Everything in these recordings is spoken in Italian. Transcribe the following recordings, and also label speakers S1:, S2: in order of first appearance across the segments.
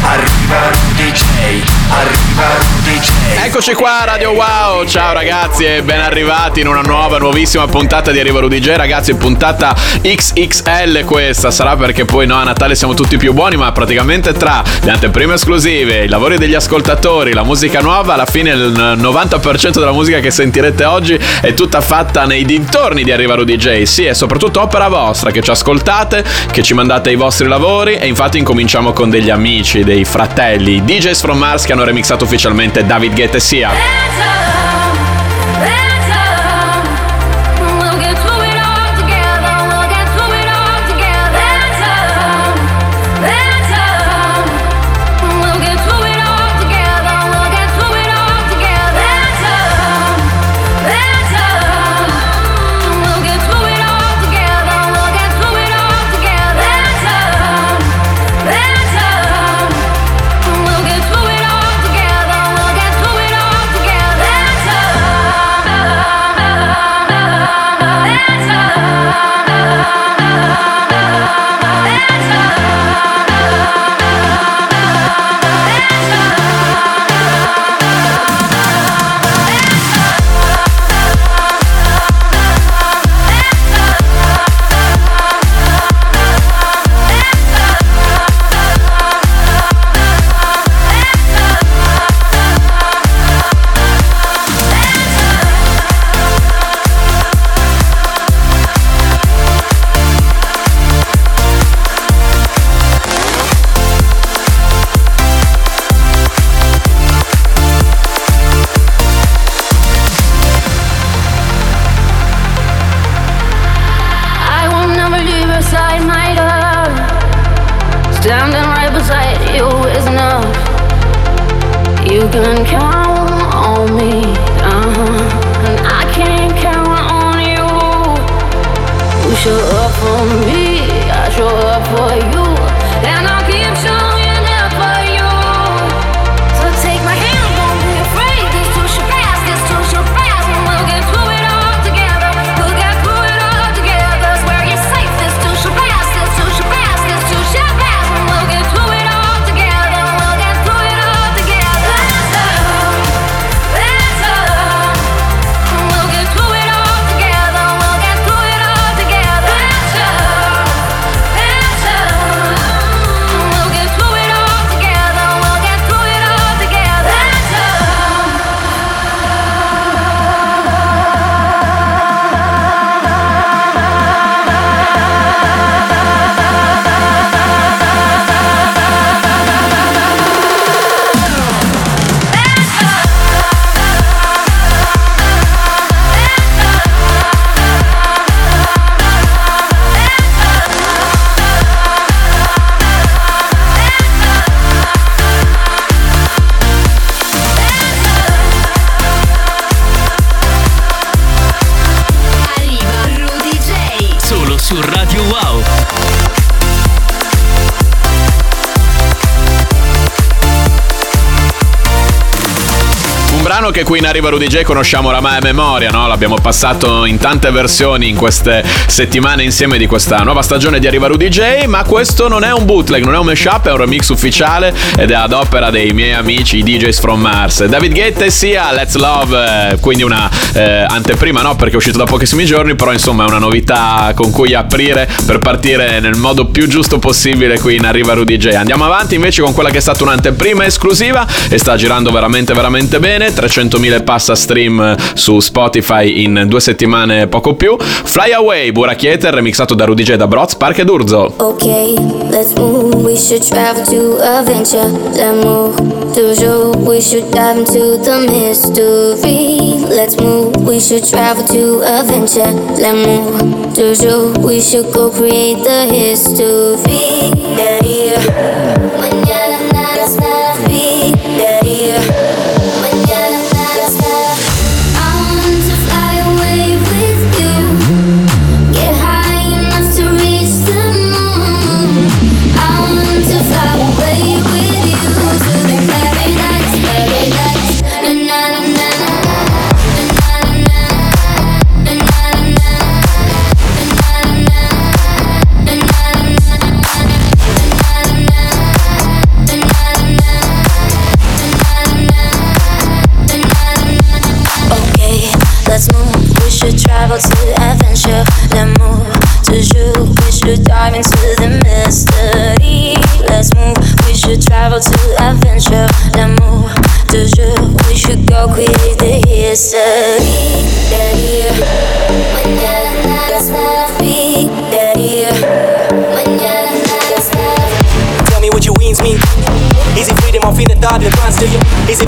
S1: Arriva Rudy J. Arriva Rudy J.
S2: Eccoci qua Radio Wow, ciao ragazzi e ben arrivati in una nuova, nuovissima puntata di Arriva Rudy J Ragazzi, puntata XXL questa, sarà perché poi no, a Natale siamo tutti più buoni Ma praticamente tra le anteprime esclusive, i lavori degli ascoltatori, la musica nuova Alla fine il 90% della musica che sentirete oggi è tutta fatta nei dintorni di Arriva Rudy J Sì, è soprattutto opera vostra, che ci ascoltate, che ci mandate i vostri lavori E infatti incominciamo con degli amici, dei fratelli. DJs from Mars che hanno remixato ufficialmente David Guetta e Sia qui in Arriva Rudy J conosciamo oramai a memoria, no? L'abbiamo passato in tante versioni in queste settimane insieme di questa nuova stagione di Arriva Rudy J, ma questo non è un bootleg, non è un mashup, è un remix ufficiale ed è ad opera dei miei amici i DJs from Mars. David Guetta e sia Let's Love, eh, quindi una eh, anteprima, no? Perché è uscito da pochissimi giorni, però insomma è una novità con cui aprire per partire nel modo più giusto possibile qui in Arriva Rudy J. Andiamo avanti invece con quella che è stata un'anteprima esclusiva e sta girando veramente veramente bene, 300.000 e passa stream su Spotify in due settimane poco più. Fly Away, Burachiete, remixato da Rudy J da Broz, Park ed Urzo.
S3: Okay, let's move. We should travel to adventure. Let's move. To show. We should dive into the mystery. Let's move. We should travel to adventure. Let's move. To show. We should go create the history. Yeah, yeah. Nada está
S4: Tell me what mean. Easy freedom, to you.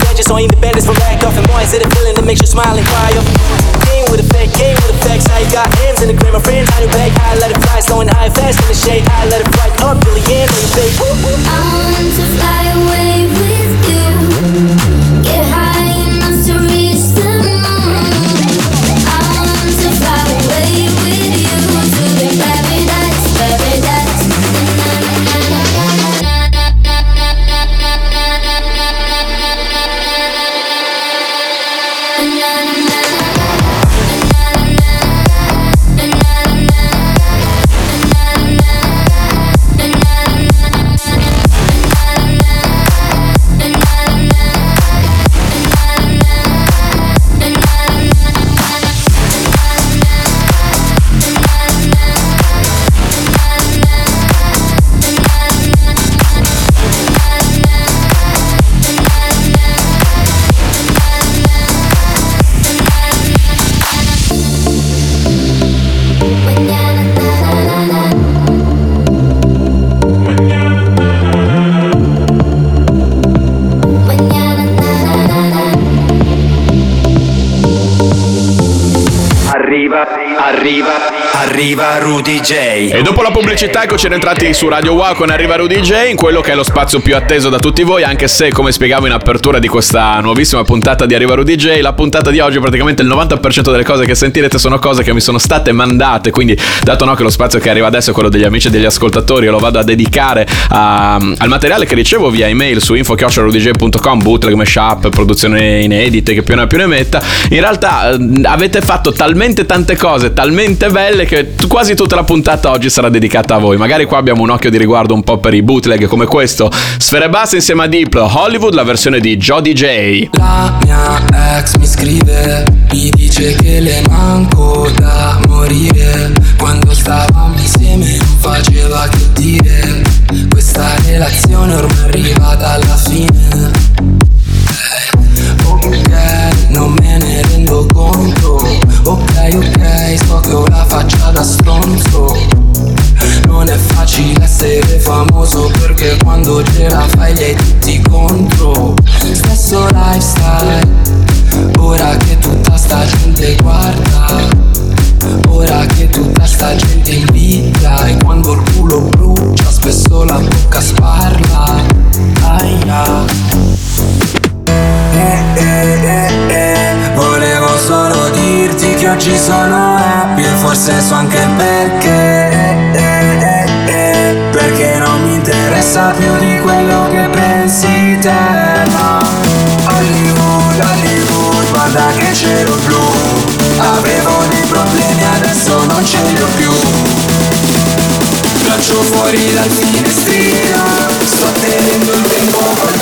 S4: Vengeance or independence from back off and more. Is it a feeling that makes you smile and cry? Up? Game with effect, game with effects. How you got hands in the gram of friends, how you back. High, let it fly, slowing high, fast in the shade. High, let it fly up, really in, it fade.
S3: I want to fly away
S1: Rudy J.
S2: E dopo la pubblicità eccoci rientrati su Radio Wow con Arriva Rudy J in quello che è lo spazio più atteso da tutti voi anche se come spiegavo in apertura di questa nuovissima puntata di Arriva Rudy J la puntata di oggi praticamente il 90% delle cose che sentirete sono cose che mi sono state mandate quindi dato no che lo spazio che arriva adesso è quello degli amici e degli ascoltatori io lo vado a dedicare a- al materiale che ricevo via email su info.rudj.com bootleg, mashup, produzione inedite che più ne più ne metta in realtà eh, avete fatto talmente tante cose talmente belle che quasi tutta la puntata oggi sarà dedicata a voi. Magari qua abbiamo un occhio di riguardo un po' per i bootleg come questo. Sfere Basse insieme a Diplo Hollywood la versione di Joe DJ
S5: La mia ex mi scrive, mi dice che le manco da morire. Quando stavamo insieme non faceva che dire Questa relazione ormai è arrivata alla fine. Eh, Ok, non me ne rendo conto Ok, ok, so che ho la faccia da stronzo. Non è facile essere famoso perché quando ce la fai li hai tutti contro. Stesso lifestyle, ora che tutta sta gente guarda. Ora che tutta sta gente invita E quando il culo brucia spesso la bocca sparla. Aia oggi sono happy e forse so anche il perché. Perché non mi interessa più di quello che pensi te no. Hollywood, Hollywood, guarda che cielo blu Avevo dei problemi, adesso non ce li ho più Lancio fuori dal finestrino Sto tenendo il tempo col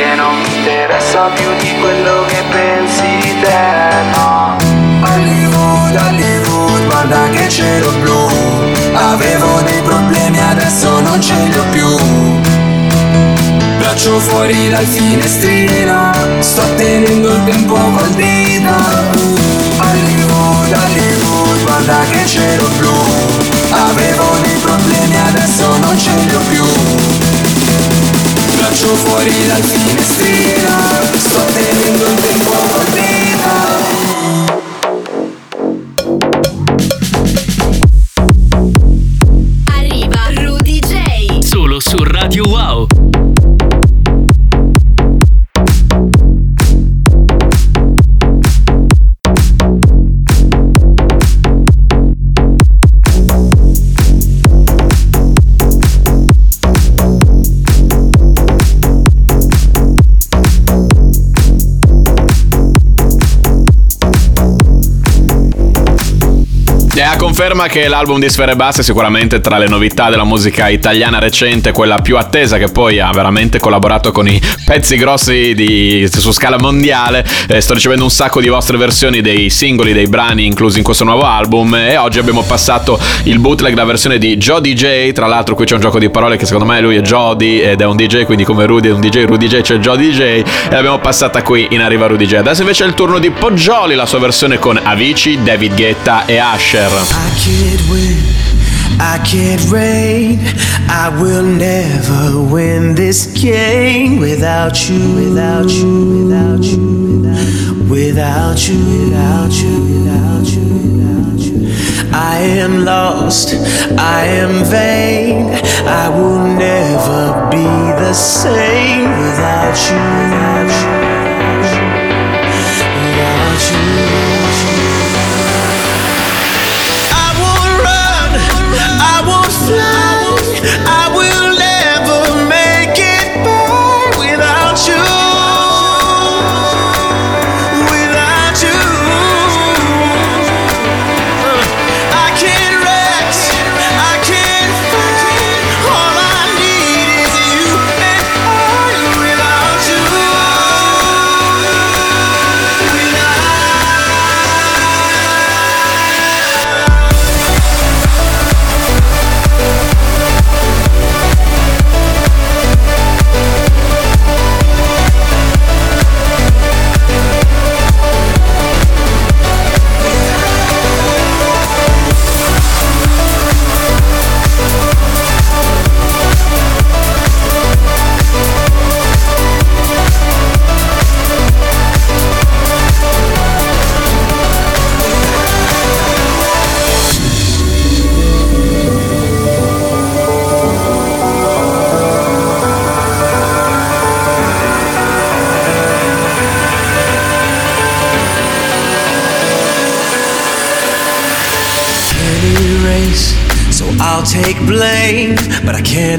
S5: Perché non mi interessa più di quello che pensi te, no. Hollywood, Hollywood, guarda che cielo blu. Avevo dei problemi, adesso non ce li ho più. Braccio fuori dal finestrino Sto tenendo il tempo col dito. Hollywood, Hollywood, guarda che cielo blu. Avevo dei problemi, adesso non ce li ho più Braccio fuori dal finestrino. Sto tenendo il tempo col dito
S2: conferma che l'album di Sfere Basse è sicuramente tra le novità della musica italiana recente, quella più attesa che poi ha veramente collaborato con i pezzi grossi di- su scala mondiale. Eh, sto ricevendo un sacco di vostre versioni dei singoli, dei brani inclusi in questo nuovo album e oggi abbiamo passato il bootleg, la versione di Joe DJ, tra l'altro qui c'è un gioco di parole che secondo me lui è Jody ed è un DJ, quindi come Rudy è un DJ, Rudy J c'è Joe DJ e l'abbiamo passata qui in Arriva Rudy J. Adesso invece è il turno di Poggioli, la sua versione con Avicii, David Guetta e Asher.
S6: I can't win, I can't reign. I will never win this game without you, without you, without you, without you, without you, without you, without you. I am lost, I am vain. I will never be the same without you,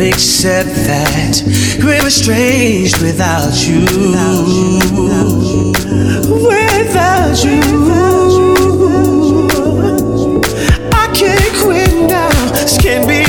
S6: can't accept that we're estranged without you. Without you. I can't quit now, this can't be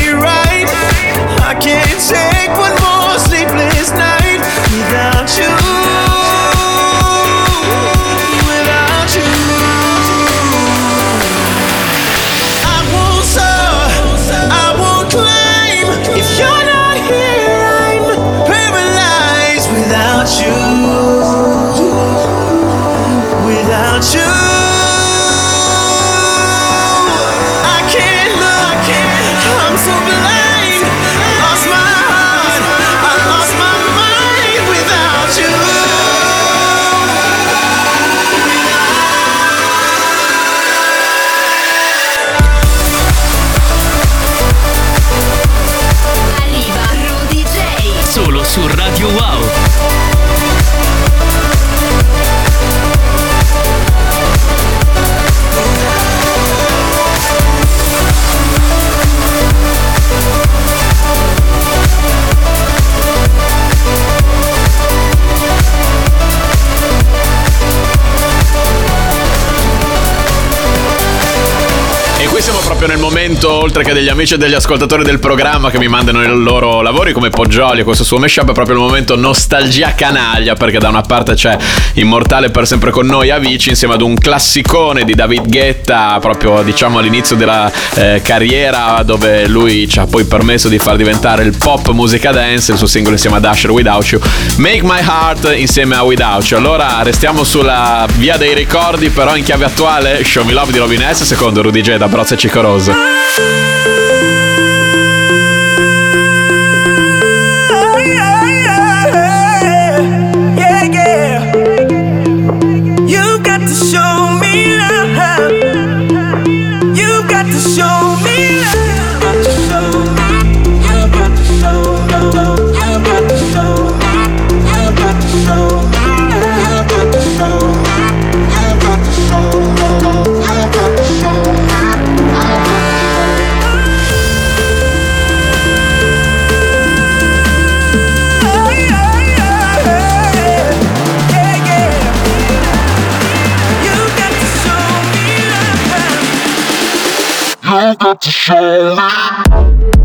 S2: E momento, oltre che degli amici e degli ascoltatori del programma che mi mandano i loro lavori come Poggioli, questo suo mashup è proprio il momento nostalgia canaglia, perché da una parte c'è Immortale per sempre con noi Avicii insieme ad un classicone di David Guetta, proprio diciamo all'inizio della eh, carriera, dove lui ci ha poi permesso di far diventare il pop musica dance, il suo singolo insieme ad Asher Without You, Make My Heart insieme a Without You. Allora restiamo sulla via dei ricordi, però in chiave attuale, Show Me Love di Robin S, secondo Rudy J da Brozza e Cicoroso.
S6: Yeah, you got to show me.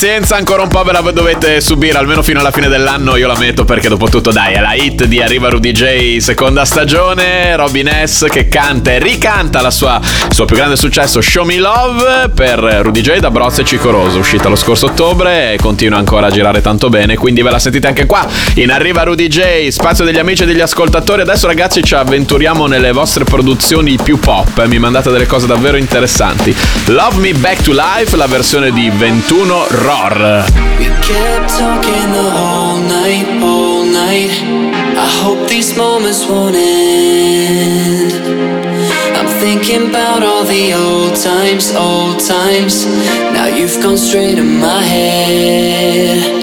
S2: Pazienza, ancora un po' ve la dovete subire, almeno fino alla fine dell'anno io la metto perché dopo tutto dai, è la hit di Arriva Rudy J seconda stagione, Robin S che canta e ricanta la sua, il suo più grande successo Show Me Love per Rudy J da Brozza e Cicoroso, uscita lo scorso ottobre e continua ancora a girare tanto bene, quindi ve la sentite anche qua in Arriva Rudy J, spazio degli amici e degli ascoltatori. Adesso ragazzi ci avventuriamo nelle vostre produzioni più pop, eh, mi mandate delle cose davvero interessanti. Love Me Back to Life, la versione di 21 Roar.
S7: We kept talking the whole night, all night. I hope these moments won't end. I'm thinking about all the old times, old times. Now you've gone straight in my head,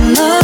S7: love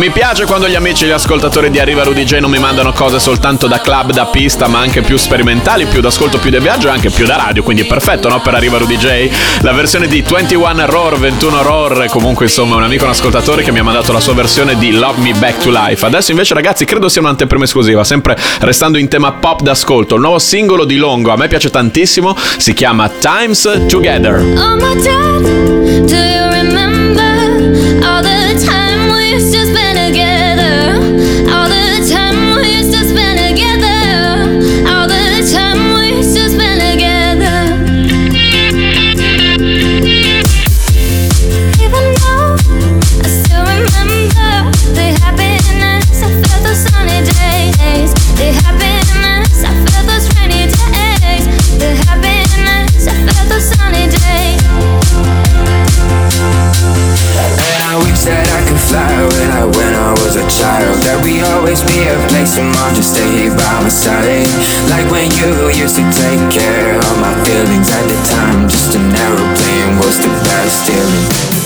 S2: mi piace quando gli amici e gli ascoltatori di Arriva Rudy J non mi mandano cose soltanto da club, da pista, ma anche più sperimentali, più d'ascolto, più di viaggio e anche più da radio. Quindi perfetto, no? Per Arriva Rudy J. La versione di 21 Roar, 21 Roar. Comunque, insomma, un amico, un ascoltatore che mi ha mandato la sua versione di Love Me Back to Life. Adesso, invece, ragazzi, credo sia un'anteprima esclusiva, sempre restando in tema pop d'ascolto. Il nuovo singolo di Longo, a me piace tantissimo, si chiama Times Together.
S8: Always be a place of mine to stay here by my side. Like when you used to take care of my feelings at the time. Just an aeroplane was the best feeling.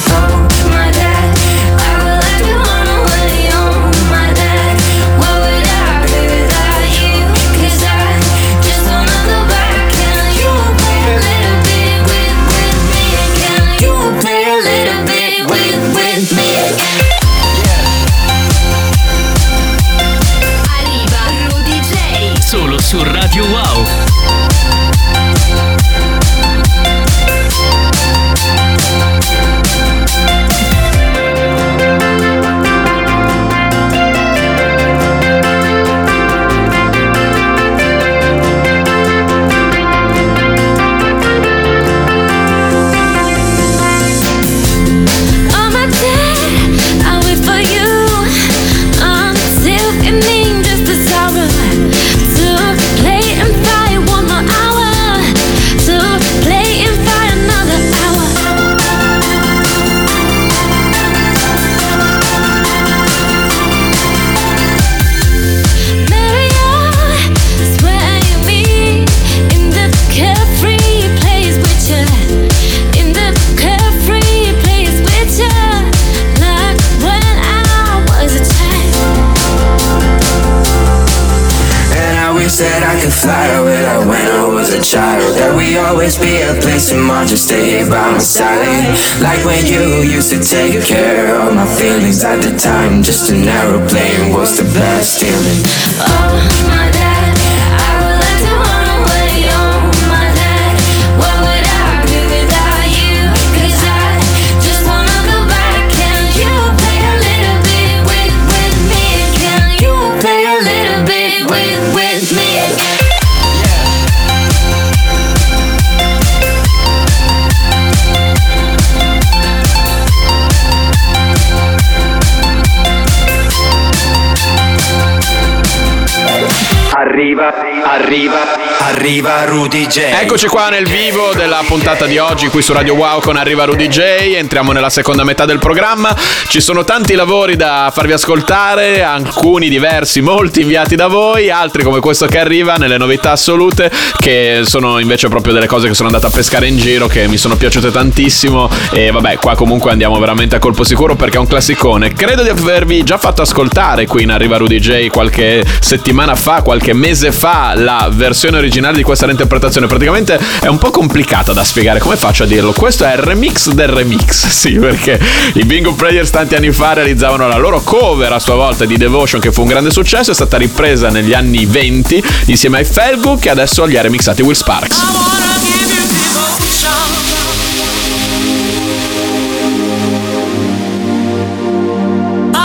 S9: Child.
S8: That we always be a place of mine just stay here by my side. Like when you used to take care of my feelings at the time. Just an aeroplane was the best feeling.
S9: Oh my
S1: arriva, arriva Rudy J.
S2: Eccoci qua nel vivo della puntata di oggi qui su Radio Wow con Arriva Rudy J. Entriamo nella seconda metà del programma. Ci sono tanti lavori da farvi ascoltare, alcuni diversi, molti inviati da voi, altri come questo che arriva nelle novità assolute che sono invece proprio delle cose che sono andate a pescare in giro che mi sono piaciute tantissimo e vabbè, qua comunque andiamo veramente a colpo sicuro perché è un classicone. Credo di avervi già fatto ascoltare qui in Arriva Rudy J qualche settimana fa, qualche mese fa la versione originale di questa reinterpretazione. Praticamente è un po' complicata da spiegare. Come faccio a dirlo? Questo è il remix del remix. Sì, perché i Bingo Players tanti anni fa realizzavano la loro cover a sua volta di Devotion, che fu un grande successo. È stata ripresa negli anni 20 insieme ai Felgu, che adesso li ha remixati Will Sparks.
S10: I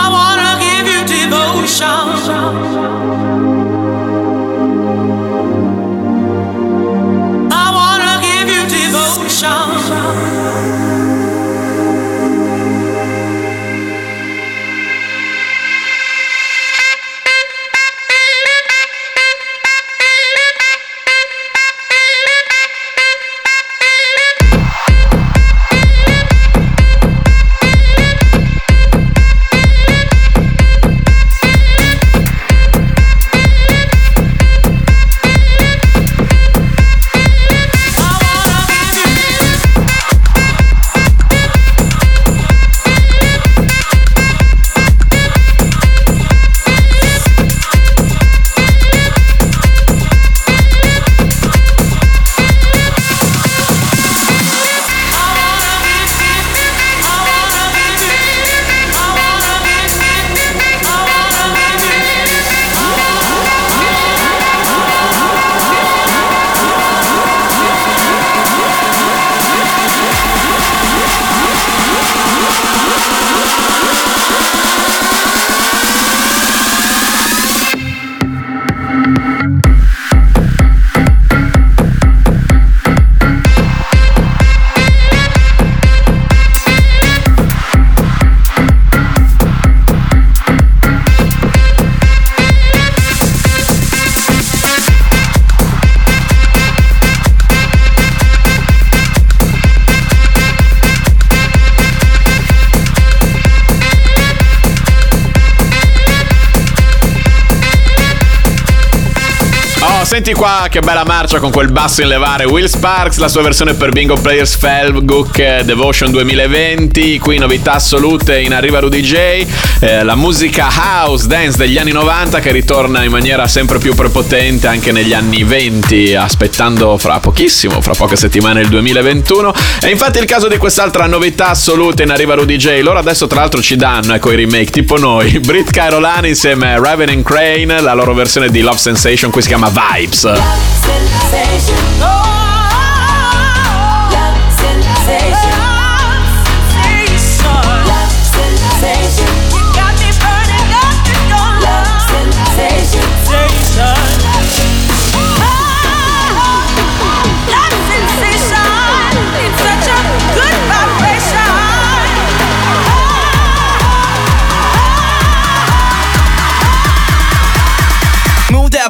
S10: wanna give you devotion.
S2: Senti qua che bella marcia con quel basso in levare. Will Sparks, la sua versione per Bingo Players Felguk eh, Devotion 2020. Qui novità assolute in arriva Rudy J. Eh, la musica house dance degli anni 90 che ritorna in maniera sempre più prepotente anche negli anni 20, aspettando fra pochissimo, fra poche settimane il 2021. E infatti il caso di quest'altra novità assoluta in arriva Rudy J. Loro adesso tra l'altro ci danno ecco i remake tipo noi. Brit Carolina insieme a Raven and Crane, la loro versione di Love Sensation qui si chiama Vibes.
S10: Move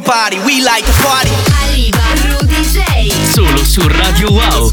S10: body, we like to party.
S11: Arriva Rudy J.
S12: Solo su Radio Wow.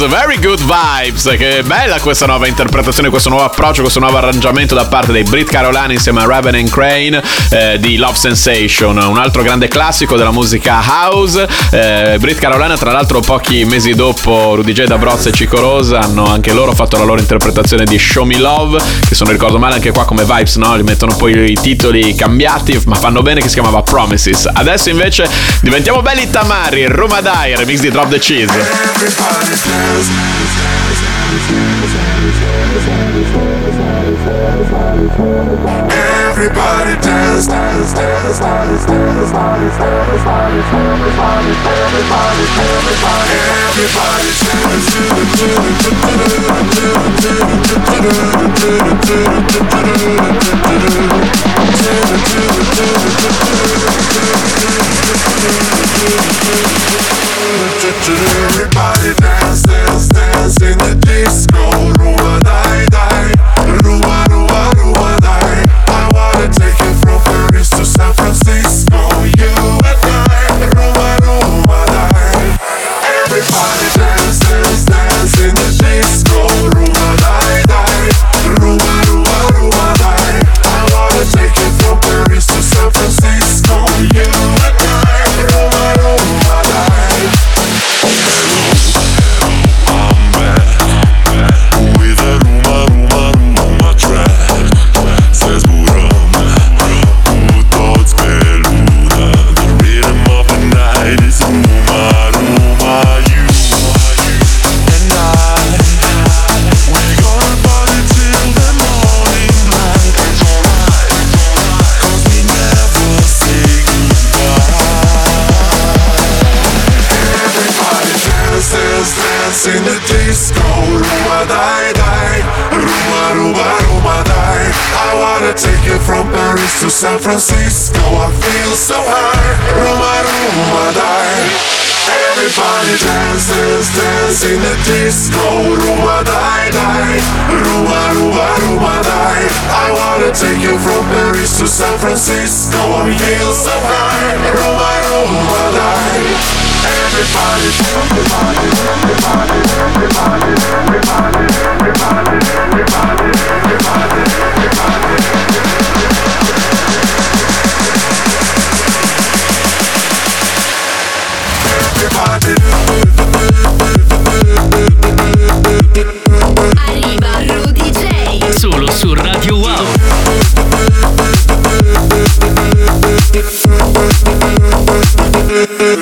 S2: House, Very Good Vibes. Che bella questa nuova interpretazione, questo nuovo approccio, questo nuovo arrangiamento da parte dei Brit Carolina insieme a Raven and Crane eh, di Love Sensation, un altro grande classico della musica house. Eh, Brit Carolina, tra l'altro, pochi mesi dopo Rudy J. Dabroz e Cico Rosa hanno anche loro fatto la loro interpretazione di Show Me Love, che se non ricordo male anche qua come vibes, no? Li mettono poi i titoli cambiati, ma fanno bene che si chiamava Promises. Adesso invece diventiamo belli tamari, Roma Dai, remix di Drop the Cheese.
S13: Everybody dance, dance, dance, dance, dance, dance, dance, dance, everybody, everybody, everybody, Everybody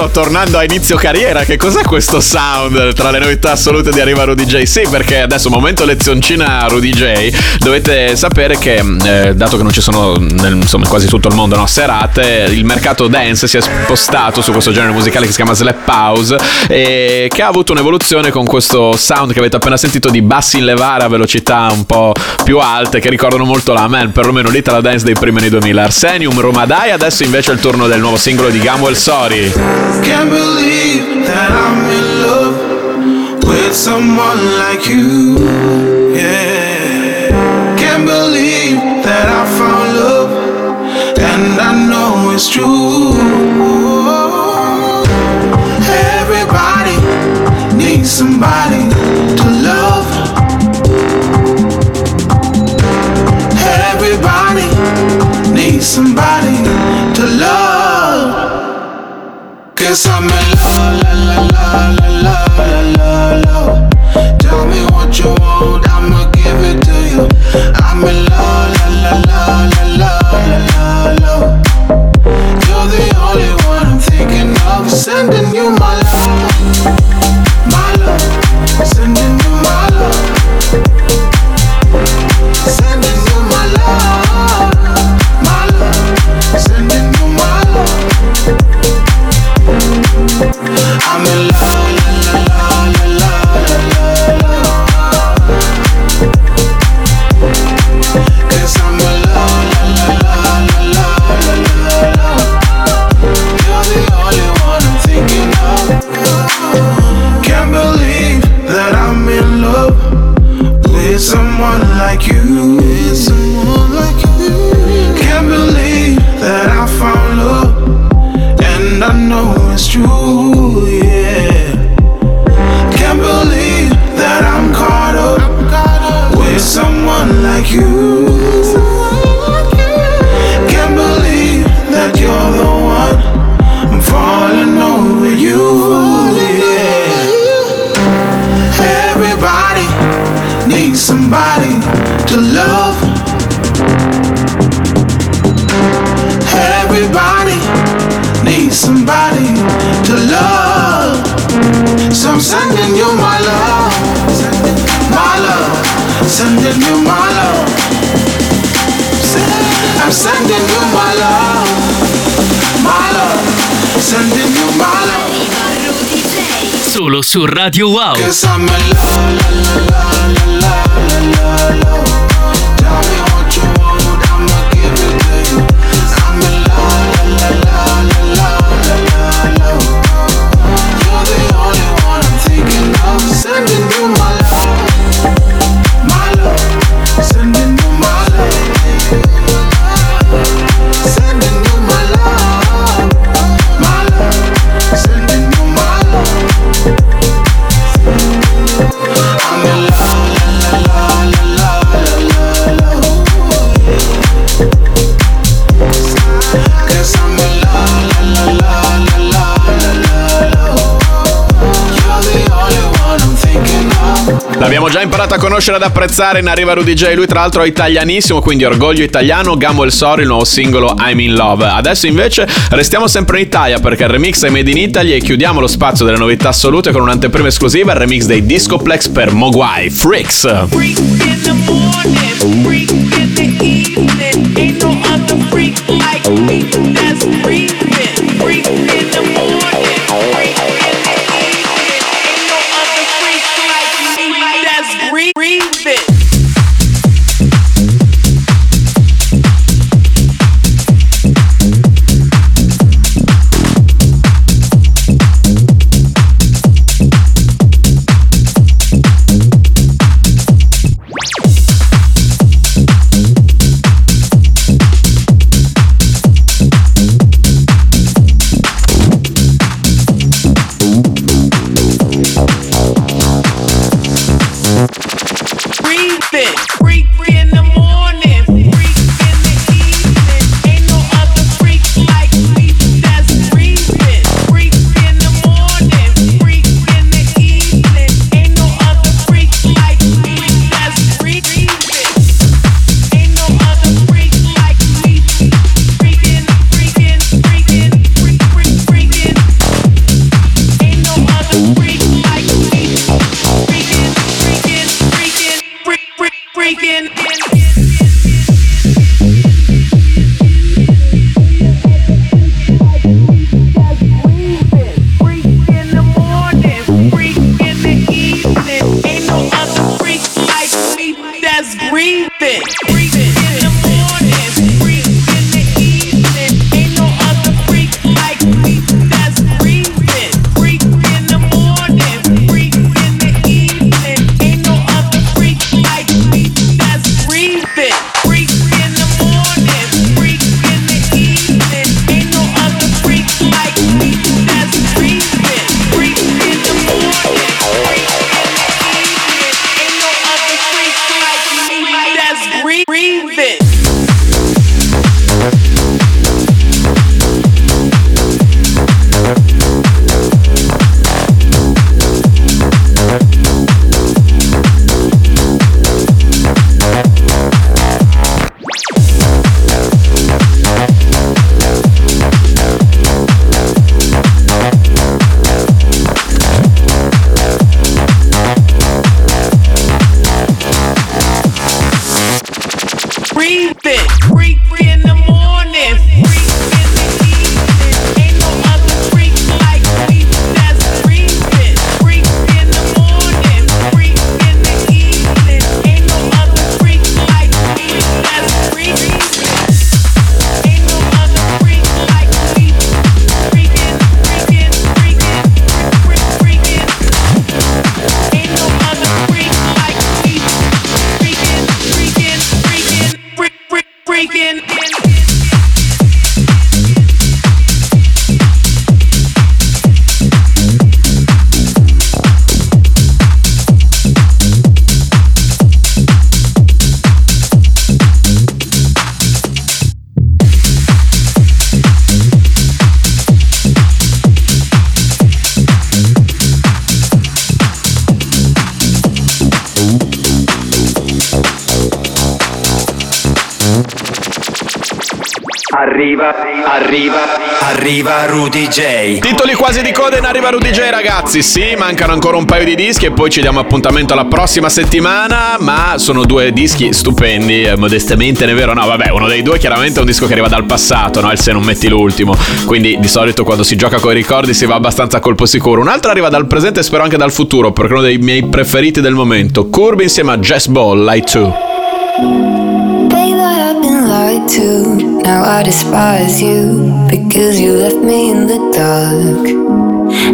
S2: sto tornando a inizio carriera. Che cos'è questo sound tra le novità assolute di Arriva Rudy J? Sì, perché adesso momento lezioncina Rudy J. Dovete sapere che, eh, dato che non ci sono nel, insomma, in quasi tutto il mondo no, serate, il mercato dance si è spostato su questo genere musicale che si chiama Slap House e che ha avuto un'evoluzione con questo sound che avete appena sentito di bassi in levare a velocità un po' più alte che ricordano molto la man, perlomeno l'Itala Dance dei primi anni 2000. Arsenium, Romadai, adesso invece è il turno del nuovo singolo di Gamwell Sorry.
S6: Can't believe that I'm in love with someone like you. Yeah. Can't believe that I found love and I know it's true. Everybody needs somebody to love. Everybody needs somebody to love. Love, la la la la la la la la. Tell me what you want, I'ma give it to you. I'm in love, I'm sending you my love, my love, sending you my love.
S12: Solo su Radio Wow.
S6: Cause I'm in love, la la la la la la la.
S2: Imparato a conoscere ed apprezzare in Arriva Rudy J. Lui, tra l'altro, è italianissimo, quindi orgoglio italiano. Gamo il Sorry, il nuovo singolo I'm in Love. Adesso invece restiamo sempre in Italia perché il remix è Made in Italy e chiudiamo lo spazio delle novità assolute con un'anteprima esclusiva, il remix dei Discoplex per Mogwai Freaks.
S10: Freaking
S1: Arriva, arriva, arriva Rudy J.
S2: Titoli quasi di coda in arriva Rudy J ragazzi, sì, mancano ancora un paio di dischi e poi ci diamo appuntamento alla prossima settimana, ma sono due dischi stupendi, eh, modestamente, ne è vero? No, vabbè, uno dei due chiaramente è un disco che arriva dal passato, no? Il se non metti l'ultimo, quindi di solito quando si gioca con i ricordi si va abbastanza a colpo sicuro. Un altro arriva dal presente e spero anche dal futuro, perché è uno dei miei preferiti del momento, Curb insieme a Jess Ball, Light 2.
S14: lied to. Now I despise you because you left me in the dark.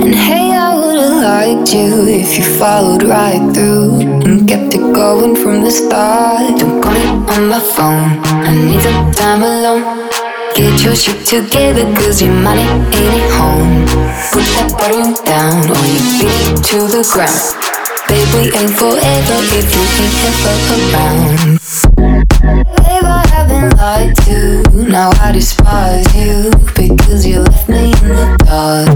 S14: And hey, I would've liked you if you followed right through and kept it going from the start. Don't call me on my phone, I need some time alone. Get your shit together, cause your money ain't at home. Put that bottle down or you beat it to the ground. Babe, we ain't forever if you ain't ever around. Babe, I have been lied to. Now I despise you because you left me in the dark.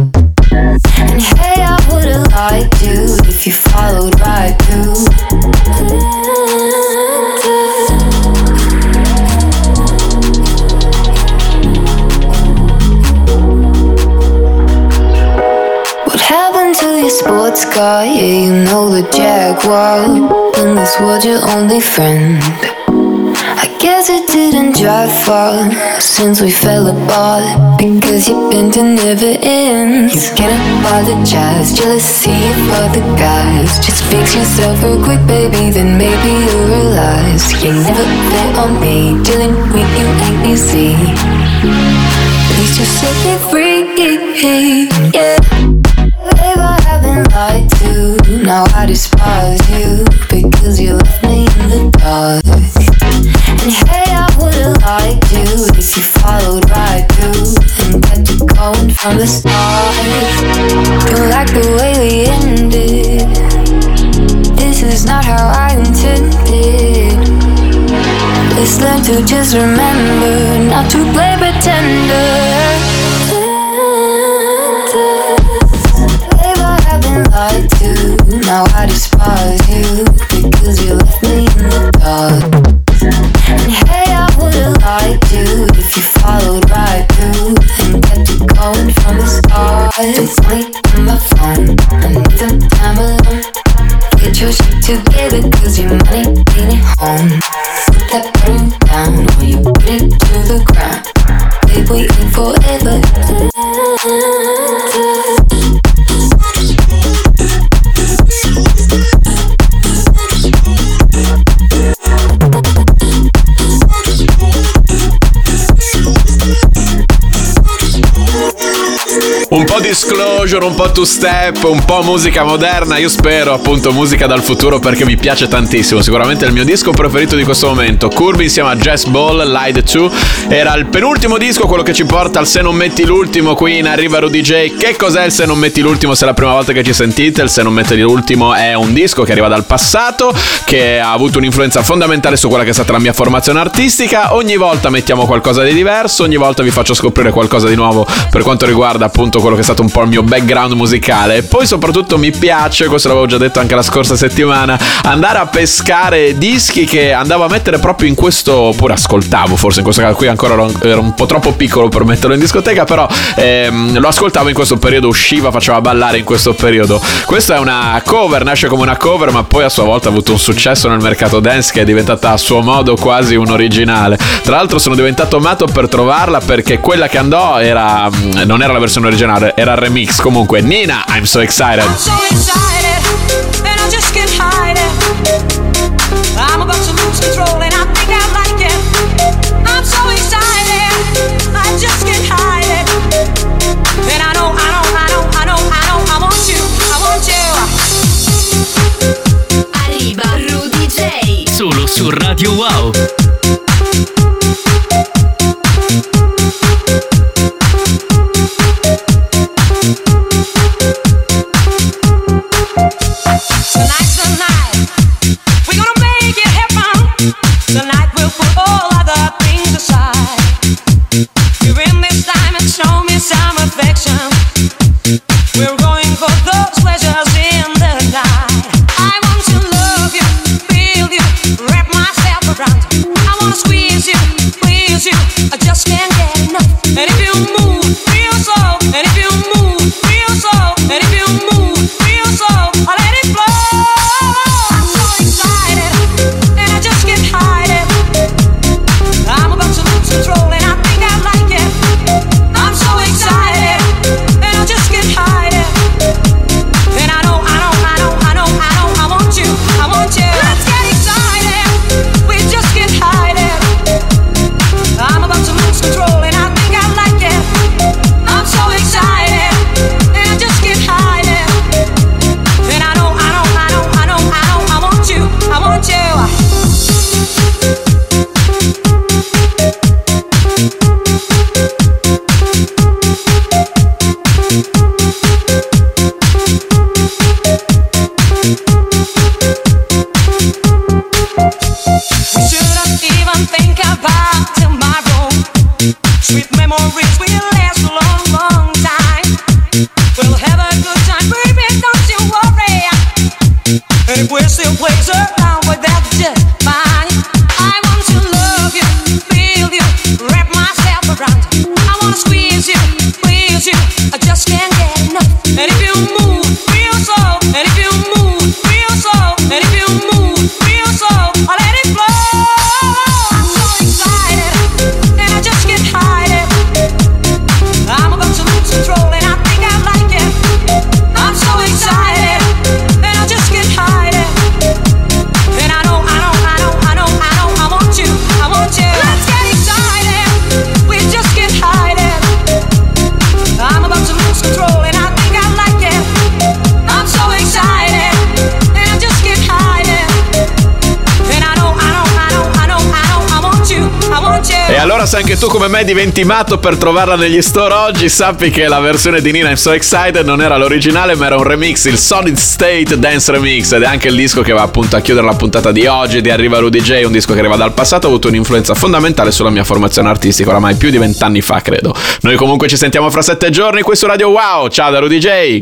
S14: And hey, I would've liked you if you followed right through. Sports car? Yeah, you know the Jaguar. And this was your only friend. I guess it didn't drive far since we fell apart because you've been to never ends. You can't apologize, jealousy of other guys. Just fix yourself real quick, baby, then maybe you'll realize you never bet on me. Dealing with you ain't easy. Please just set me free, yeah. I lied to. Now I despise you because you left me in the dark. And hey, I would've liked you if you followed right through and kept it going from the start. Don't like the way we ended. This is not how I intended. Let's learn to just remember not to play pretender. Now I despise you because you left me in the dark. And hey, I would've liked you if you followed right through and kept it going from the start. Don't sleep on my phone, I need some time alone. Get your shit together, cause your money ain't at home. Put that
S2: disclosure, un po' two step, un po' musica moderna. Io spero appunto musica dal futuro perché mi piace tantissimo. Sicuramente è il mio disco preferito di questo momento. Curb insieme a Jess Ball, Lied 2. Era il penultimo disco, quello che ci porta al Se non metti l'ultimo qui in Arriva Rudy J. Che cos'è il Se non metti l'ultimo? Se è la prima volta che ci sentite, il Se non metti l'ultimo è un disco che arriva dal passato, che ha avuto un'influenza fondamentale su quella che è stata la mia formazione artistica. Ogni volta mettiamo qualcosa di diverso, ogni volta vi faccio scoprire qualcosa di nuovo per quanto riguarda appunto quello che è stato un po' il mio background musicale. Poi soprattutto mi piace, questo l'avevo già detto anche la scorsa settimana, andare a pescare dischi che andavo a mettere proprio in questo, oppure ascoltavo, forse in questo caso qui ancora ero, ero un po' troppo piccolo per metterlo in discoteca, però ehm, lo ascoltavo in questo periodo, usciva, faceva ballare in questo periodo. Questa è una cover, nasce come una cover, ma poi a sua volta ha avuto un successo nel mercato dance che è diventata a suo modo quasi un originale. Tra l'altro sono diventato matto per trovarla perché quella che andò era non era la versione originale, era il remix. Comunque, Nina, I'm so excited.
S10: so excited, and I just can't hide it. I'm about to lose control, and I think I like it. I'm so excited, I just can't hide it. And I know, I know, I know, I know, I know, I want you, I want you.
S11: Arriva Rudy J.
S12: Solo su Radio Wow.
S2: Tu come me diventi matto per trovarla negli store oggi, sappi che la versione di Nina I'm So Excited non era l'originale ma era un remix, il Solid State Dance Remix ed è anche il disco che va appunto a chiudere la puntata di oggi di Arriva Rudy J, un disco che arriva dal passato, ha avuto un'influenza fondamentale sulla mia formazione artistica, oramai più di vent'anni fa credo. Noi comunque ci sentiamo fra sette giorni qui su Radio Wow, ciao da Rudy J!